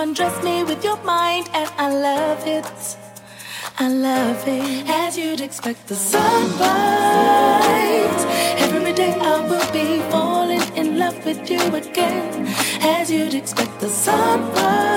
undress me with your mind, and I love it. I love it. As you'd expect, the sunrise. Every day I will be falling in love with you again. As you'd expect, the sunrise.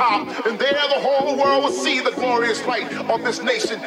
top, and there the whole world will see the glorious light of this nation.